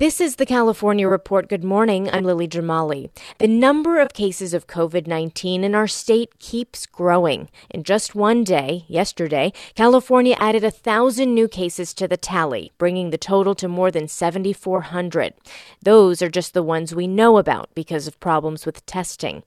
This is the California Report. Good morning. I'm Lily Jamali. The number of cases of COVID 19 in our state keeps growing. In just one day, yesterday, California added a thousand new cases to the tally, bringing the total to more than 7,400. Those are just the ones we know about because of problems with testing.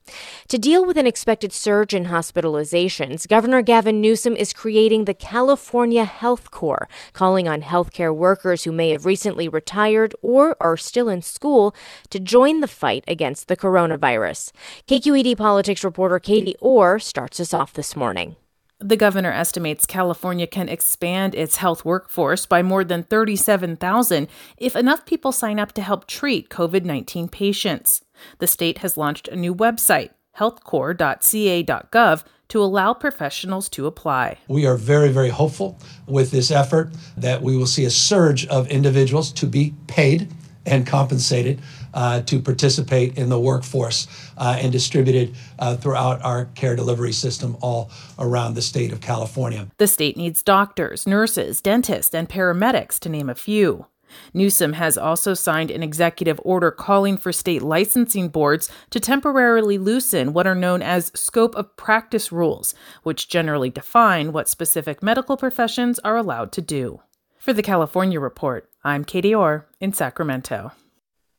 To deal with an expected surge in hospitalizations, Governor Gavin Newsom is creating the California Health Corps, calling on healthcare workers who may have recently retired or or are still in school to join the fight against the coronavirus. KQED politics reporter Katie Orr starts us off this morning. The governor estimates California can expand its health workforce by more than 37,000 if enough people sign up to help treat COVID 19 patients. The state has launched a new website, healthcorps.ca.gov, to allow professionals to apply. We are very, very hopeful with this effort that we will see a surge of individuals to be paid and compensated uh, to participate in the workforce uh, and distributed uh, throughout our care delivery system all around the state of California. The state needs doctors, nurses, dentists, and paramedics, to name a few. Newsom has also signed an executive order calling for state licensing boards to temporarily loosen what are known as scope of practice rules, which generally define what specific medical professions are allowed to do. For the California Report, I'm Katie Orr in Sacramento.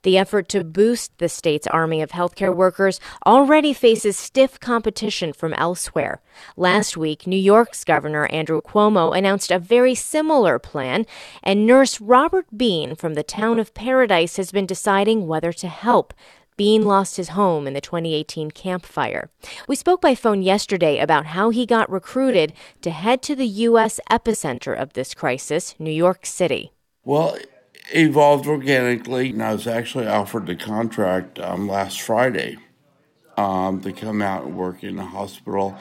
The effort to boost the state's army of healthcare workers already faces stiff competition from elsewhere. Last week, New York's Governor Andrew Cuomo announced a very similar plan, and nurse Robert Bean from the town of Paradise has been deciding whether to help. Bean lost his home in the 2018 Camp Fire. We spoke by phone yesterday about how he got recruited to head to the U.S. epicenter of this crisis, New York City. Well, evolved organically, and I was actually offered the contract um, last Friday um, to come out and work in a hospital,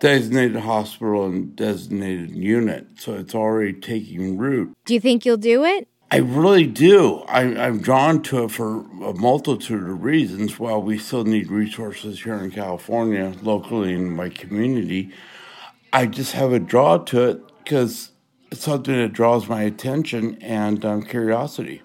designated hospital and designated unit. So it's already taking root. Do you think you'll do it? I really do. I, I'm drawn to it for a multitude of reasons. While we still need resources here in California, locally in my community, I just have a draw to it because something that draws my attention and um, curiosity.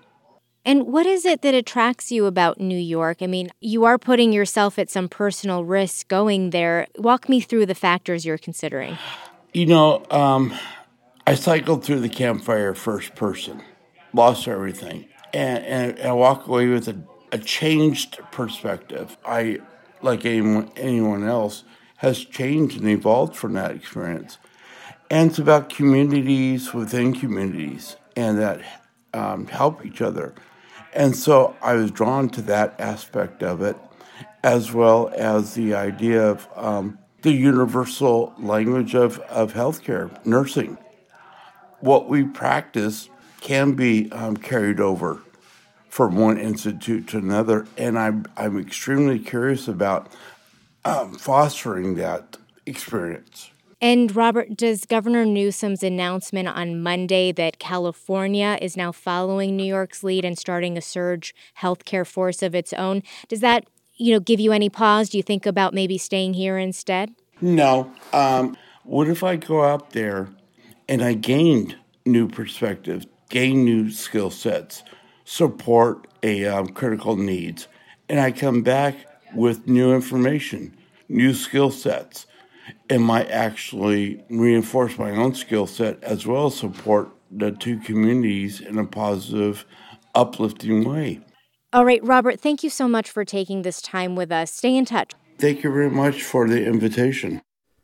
And what is it that attracts you about New York? I mean, you are putting yourself at some personal risk going there. Walk me through the factors you're considering. You know, um, I cycled through the Camp Fire first person, lost everything, and, and I walk away with a, a changed perspective. I, like anyone, anyone else, has changed and evolved from that experience. And it's about communities within communities and that um, help each other. And so I was drawn to that aspect of it, as well as the idea of um, the universal language of, of healthcare, nursing. What we practice can be um, carried over from one institute to another, and I'm, I'm extremely curious about um, fostering that experience. And Robert, does Governor Newsom's announcement on Monday that California is now following New York's lead and starting a surge healthcare force of its own, does that, you know, give you any pause? Do you think about maybe staying here instead? No. Um, what if I go out there and I gained new perspectives, gain new skill sets, support a um, critical needs, and I come back with new information, new skill sets? It might actually reinforce my own skill set as well as support the two communities in a positive, uplifting way. All right, Robert, thank you so much for taking this time with us. Stay in touch. Thank you very much for the invitation.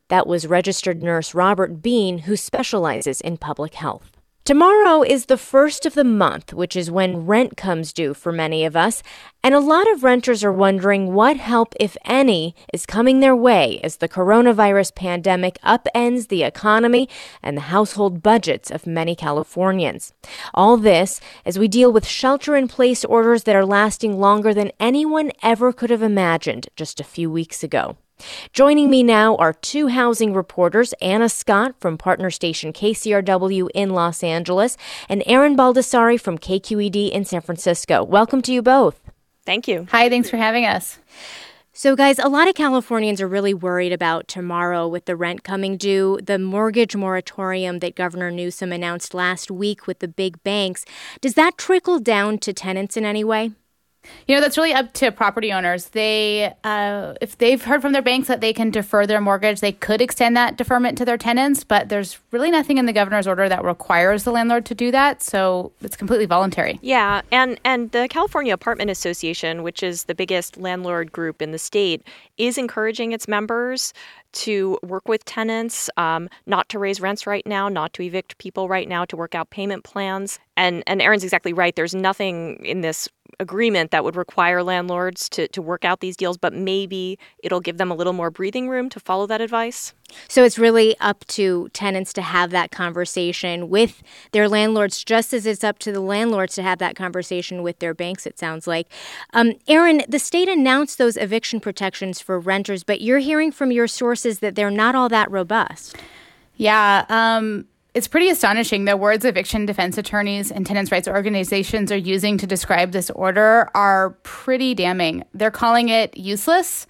That was registered nurse Robert Bean, who specializes in public health. Tomorrow is the first of the month, which is when rent comes due for many of us, and a lot of renters are wondering what help, if any, is coming their way as the coronavirus pandemic upends the economy and the household budgets of many Californians. All this as we deal with shelter in place orders that are lasting longer than anyone ever could have imagined just a few weeks ago. Joining me now are two housing reporters, Anna Scott from partner station KCRW in Los Angeles and Erin Baldassari from KQED in San Francisco. Welcome to you both. Thank you. Hi, thanks for having us. So, guys, a lot of Californians are really worried about tomorrow with the rent coming due, the mortgage moratorium that Governor Newsom announced last week with the big banks. Does that trickle down to tenants in any way? You know, that's really up to property owners. They, uh, if they've heard from their banks that they can defer their mortgage, they could extend that deferment to their tenants. But there's really nothing in the governor's order that requires the landlord to do that, so it's completely voluntary. Yeah, and and the California Apartment Association, which is the biggest landlord group in the state, is encouraging its members to work with tenants, um, not to raise rents right now, not to evict people right now, to work out payment plans. And and Erin's exactly right. There's nothing in this agreement that would require landlords to, to work out these deals, but maybe it'll give them a little more breathing room to follow that advice. So it's really up to tenants to have that conversation with their landlords, just as it's up to the landlords to have that conversation with their banks, it sounds like. Um, Erin, the state announced those eviction protections for renters, but you're hearing from your sources that they're not all that robust. Yeah. Um, it's pretty astonishing. The words eviction defense attorneys and tenants' rights organizations are using to describe this order are pretty damning. They're calling it useless,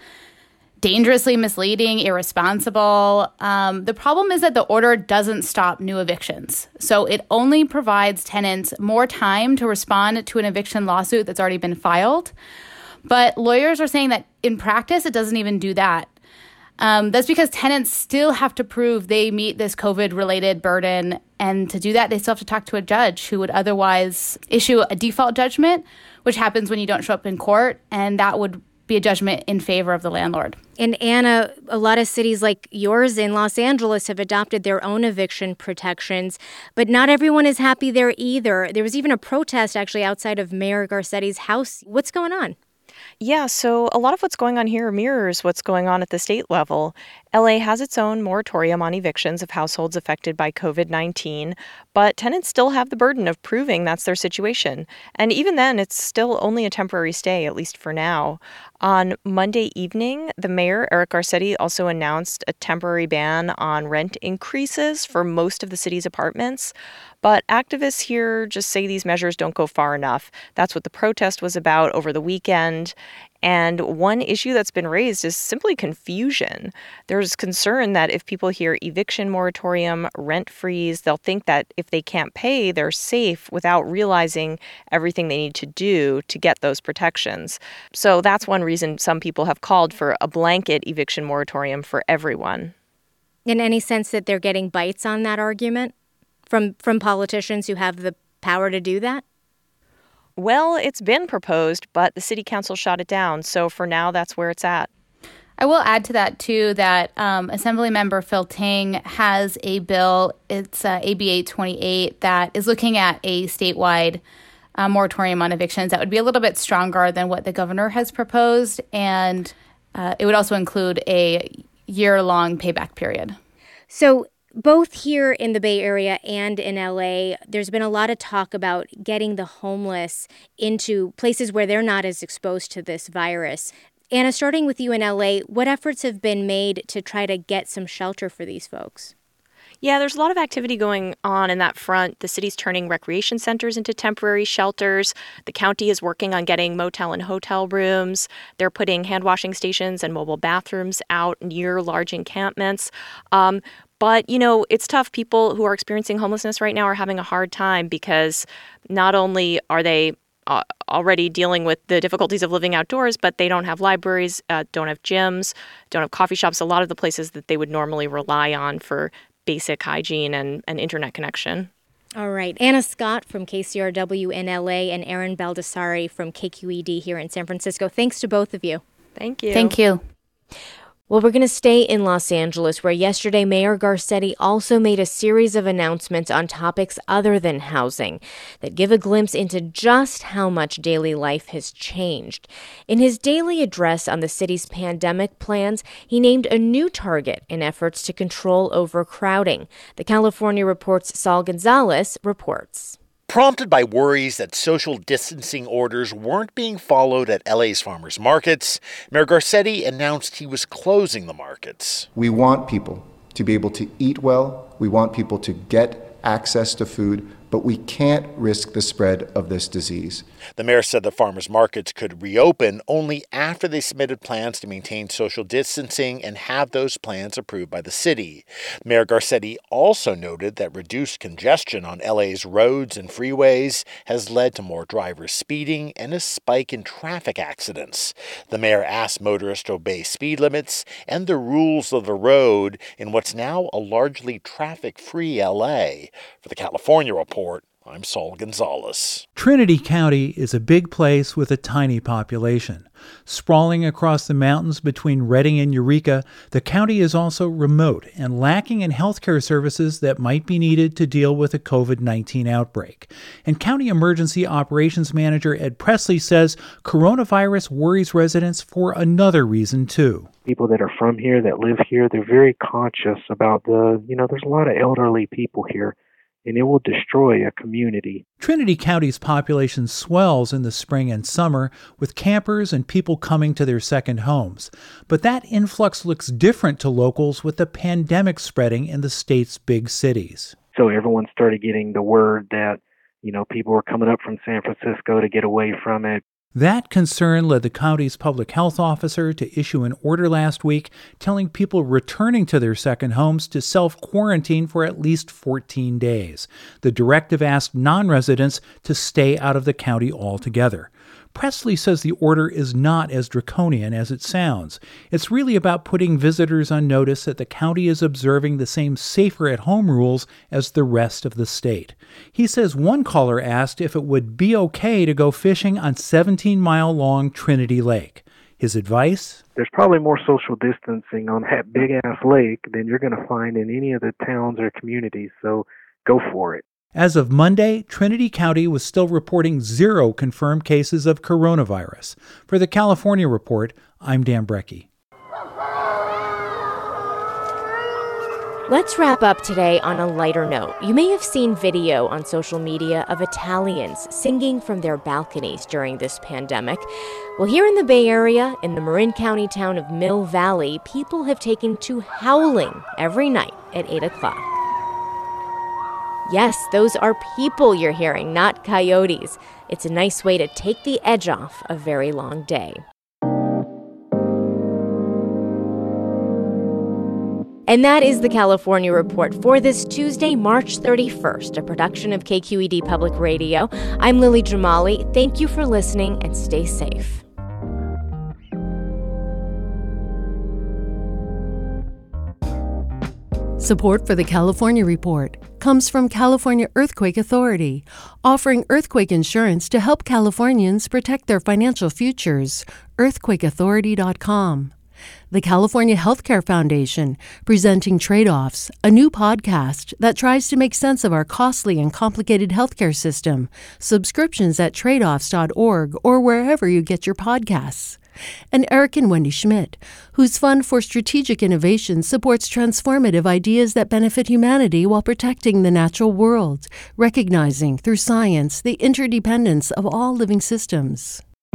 dangerously misleading, irresponsible. Um, the problem is that the order doesn't stop new evictions. So it only provides tenants more time to respond to an eviction lawsuit that's already been filed. But lawyers are saying that in practice, it doesn't even do that. Um, that's because tenants still have to prove they meet this COVID related burden. And to do that, they still have to talk to a judge who would otherwise issue a default judgment, which happens when you don't show up in court. And that would be a judgment in favor of the landlord. And Anna, a lot of cities like yours in Los Angeles have adopted their own eviction protections, but not everyone is happy there either. There was even a protest actually outside of Mayor Garcetti's house. What's going on? Yeah, so a lot of what's going on here mirrors what's going on at the state level. LA has its own moratorium on evictions of households affected by COVID 19, but tenants still have the burden of proving that's their situation. And even then, it's still only a temporary stay, at least for now. On Monday evening, the mayor, Eric Garcetti, also announced a temporary ban on rent increases for most of the city's apartments. But activists here just say these measures don't go far enough. That's what the protest was about over the weekend. And one issue that's been raised is simply confusion. There's concern that if people hear eviction moratorium, rent freeze, they'll think that if they can't pay, they're safe without realizing everything they need to do to get those protections. So that's one reason some people have called for a blanket eviction moratorium for everyone. In any sense that they're getting bites on that argument from from politicians who have the power to do that? Well, it's been proposed, but the city council shot it down. So for now, that's where it's at. I will add to that too that um, Assemblymember Phil Ting has a bill. It's uh, AB 828 that is looking at a statewide uh, moratorium on evictions that would be a little bit stronger than what the governor has proposed, and uh, it would also include a year-long payback period. So both here in the Bay Area and in LA, there's been a lot of talk about getting the homeless into places where they're not as exposed to this virus. Anna, starting with you in LA, what efforts have been made to try to get some shelter for these folks? Yeah, there's a lot of activity going on in that front. The city's turning recreation centers into temporary shelters. The county is working on getting motel and hotel rooms. They're putting hand washing stations and mobile bathrooms out near large encampments. Um, but, you know, it's tough. People who are experiencing homelessness right now are having a hard time because not only are they uh, already dealing with the difficulties of living outdoors, but they don't have libraries, uh, don't have gyms, don't have coffee shops, a lot of the places that they would normally rely on for basic hygiene and, and internet connection. All right. Anna Scott from KCRW in LA and Erin Baldassari from KQED here in San Francisco. Thanks to both of you. Thank you. Thank you. Well, we're going to stay in Los Angeles, where yesterday Mayor Garcetti also made a series of announcements on topics other than housing that give a glimpse into just how much daily life has changed. In his daily address on the city's pandemic plans, he named a new target in efforts to control overcrowding. The California Report's Saul Gonzalez reports. Prompted by worries that social distancing orders weren't being followed at LA's farmers markets, Mayor Garcetti announced he was closing the markets. We want people to be able to eat well, we want people to get access to food, but we can't risk the spread of this disease. The mayor said the farmers markets could reopen only after they submitted plans to maintain social distancing and have those plans approved by the city. Mayor Garcetti also noted that reduced congestion on LA's roads and freeways has led to more drivers speeding and a spike in traffic accidents. The mayor asked motorists to obey speed limits and the rules of the road in what's now a largely traffic free LA. For the California Report, I'm Saul Gonzalez. Trinity County is a big place with a tiny population. Sprawling across the mountains between Redding and Eureka, the county is also remote and lacking in healthcare services that might be needed to deal with a COVID 19 outbreak. And County Emergency Operations Manager Ed Presley says coronavirus worries residents for another reason, too. People that are from here, that live here, they're very conscious about the, you know, there's a lot of elderly people here and it will destroy a community. Trinity County's population swells in the spring and summer with campers and people coming to their second homes. But that influx looks different to locals with the pandemic spreading in the state's big cities. So everyone started getting the word that, you know, people were coming up from San Francisco to get away from it. That concern led the county's public health officer to issue an order last week telling people returning to their second homes to self quarantine for at least 14 days. The directive asked non residents to stay out of the county altogether. Presley says the order is not as draconian as it sounds. It's really about putting visitors on notice that the county is observing the same safer at home rules as the rest of the state. He says one caller asked if it would be okay to go fishing on 17 mile long Trinity Lake. His advice? There's probably more social distancing on that big ass lake than you're going to find in any of the towns or communities, so go for it. As of Monday, Trinity County was still reporting zero confirmed cases of coronavirus. For the California Report, I'm Dan Brekke. Let's wrap up today on a lighter note. You may have seen video on social media of Italians singing from their balconies during this pandemic. Well, here in the Bay Area, in the Marin County town of Mill Valley, people have taken to howling every night at 8 o'clock. Yes, those are people you're hearing, not coyotes. It's a nice way to take the edge off a very long day. And that is the California Report for this Tuesday, March 31st, a production of KQED Public Radio. I'm Lily Jamali. Thank you for listening and stay safe. Support for the California Report comes from California Earthquake Authority, offering earthquake insurance to help Californians protect their financial futures. EarthquakeAuthority.com. The California Healthcare Foundation, presenting Trade Offs, a new podcast that tries to make sense of our costly and complicated healthcare system. Subscriptions at tradeoffs.org or wherever you get your podcasts and Eric and Wendy Schmidt, whose Fund for Strategic Innovation supports transformative ideas that benefit humanity while protecting the natural world, recognizing through science the interdependence of all living systems.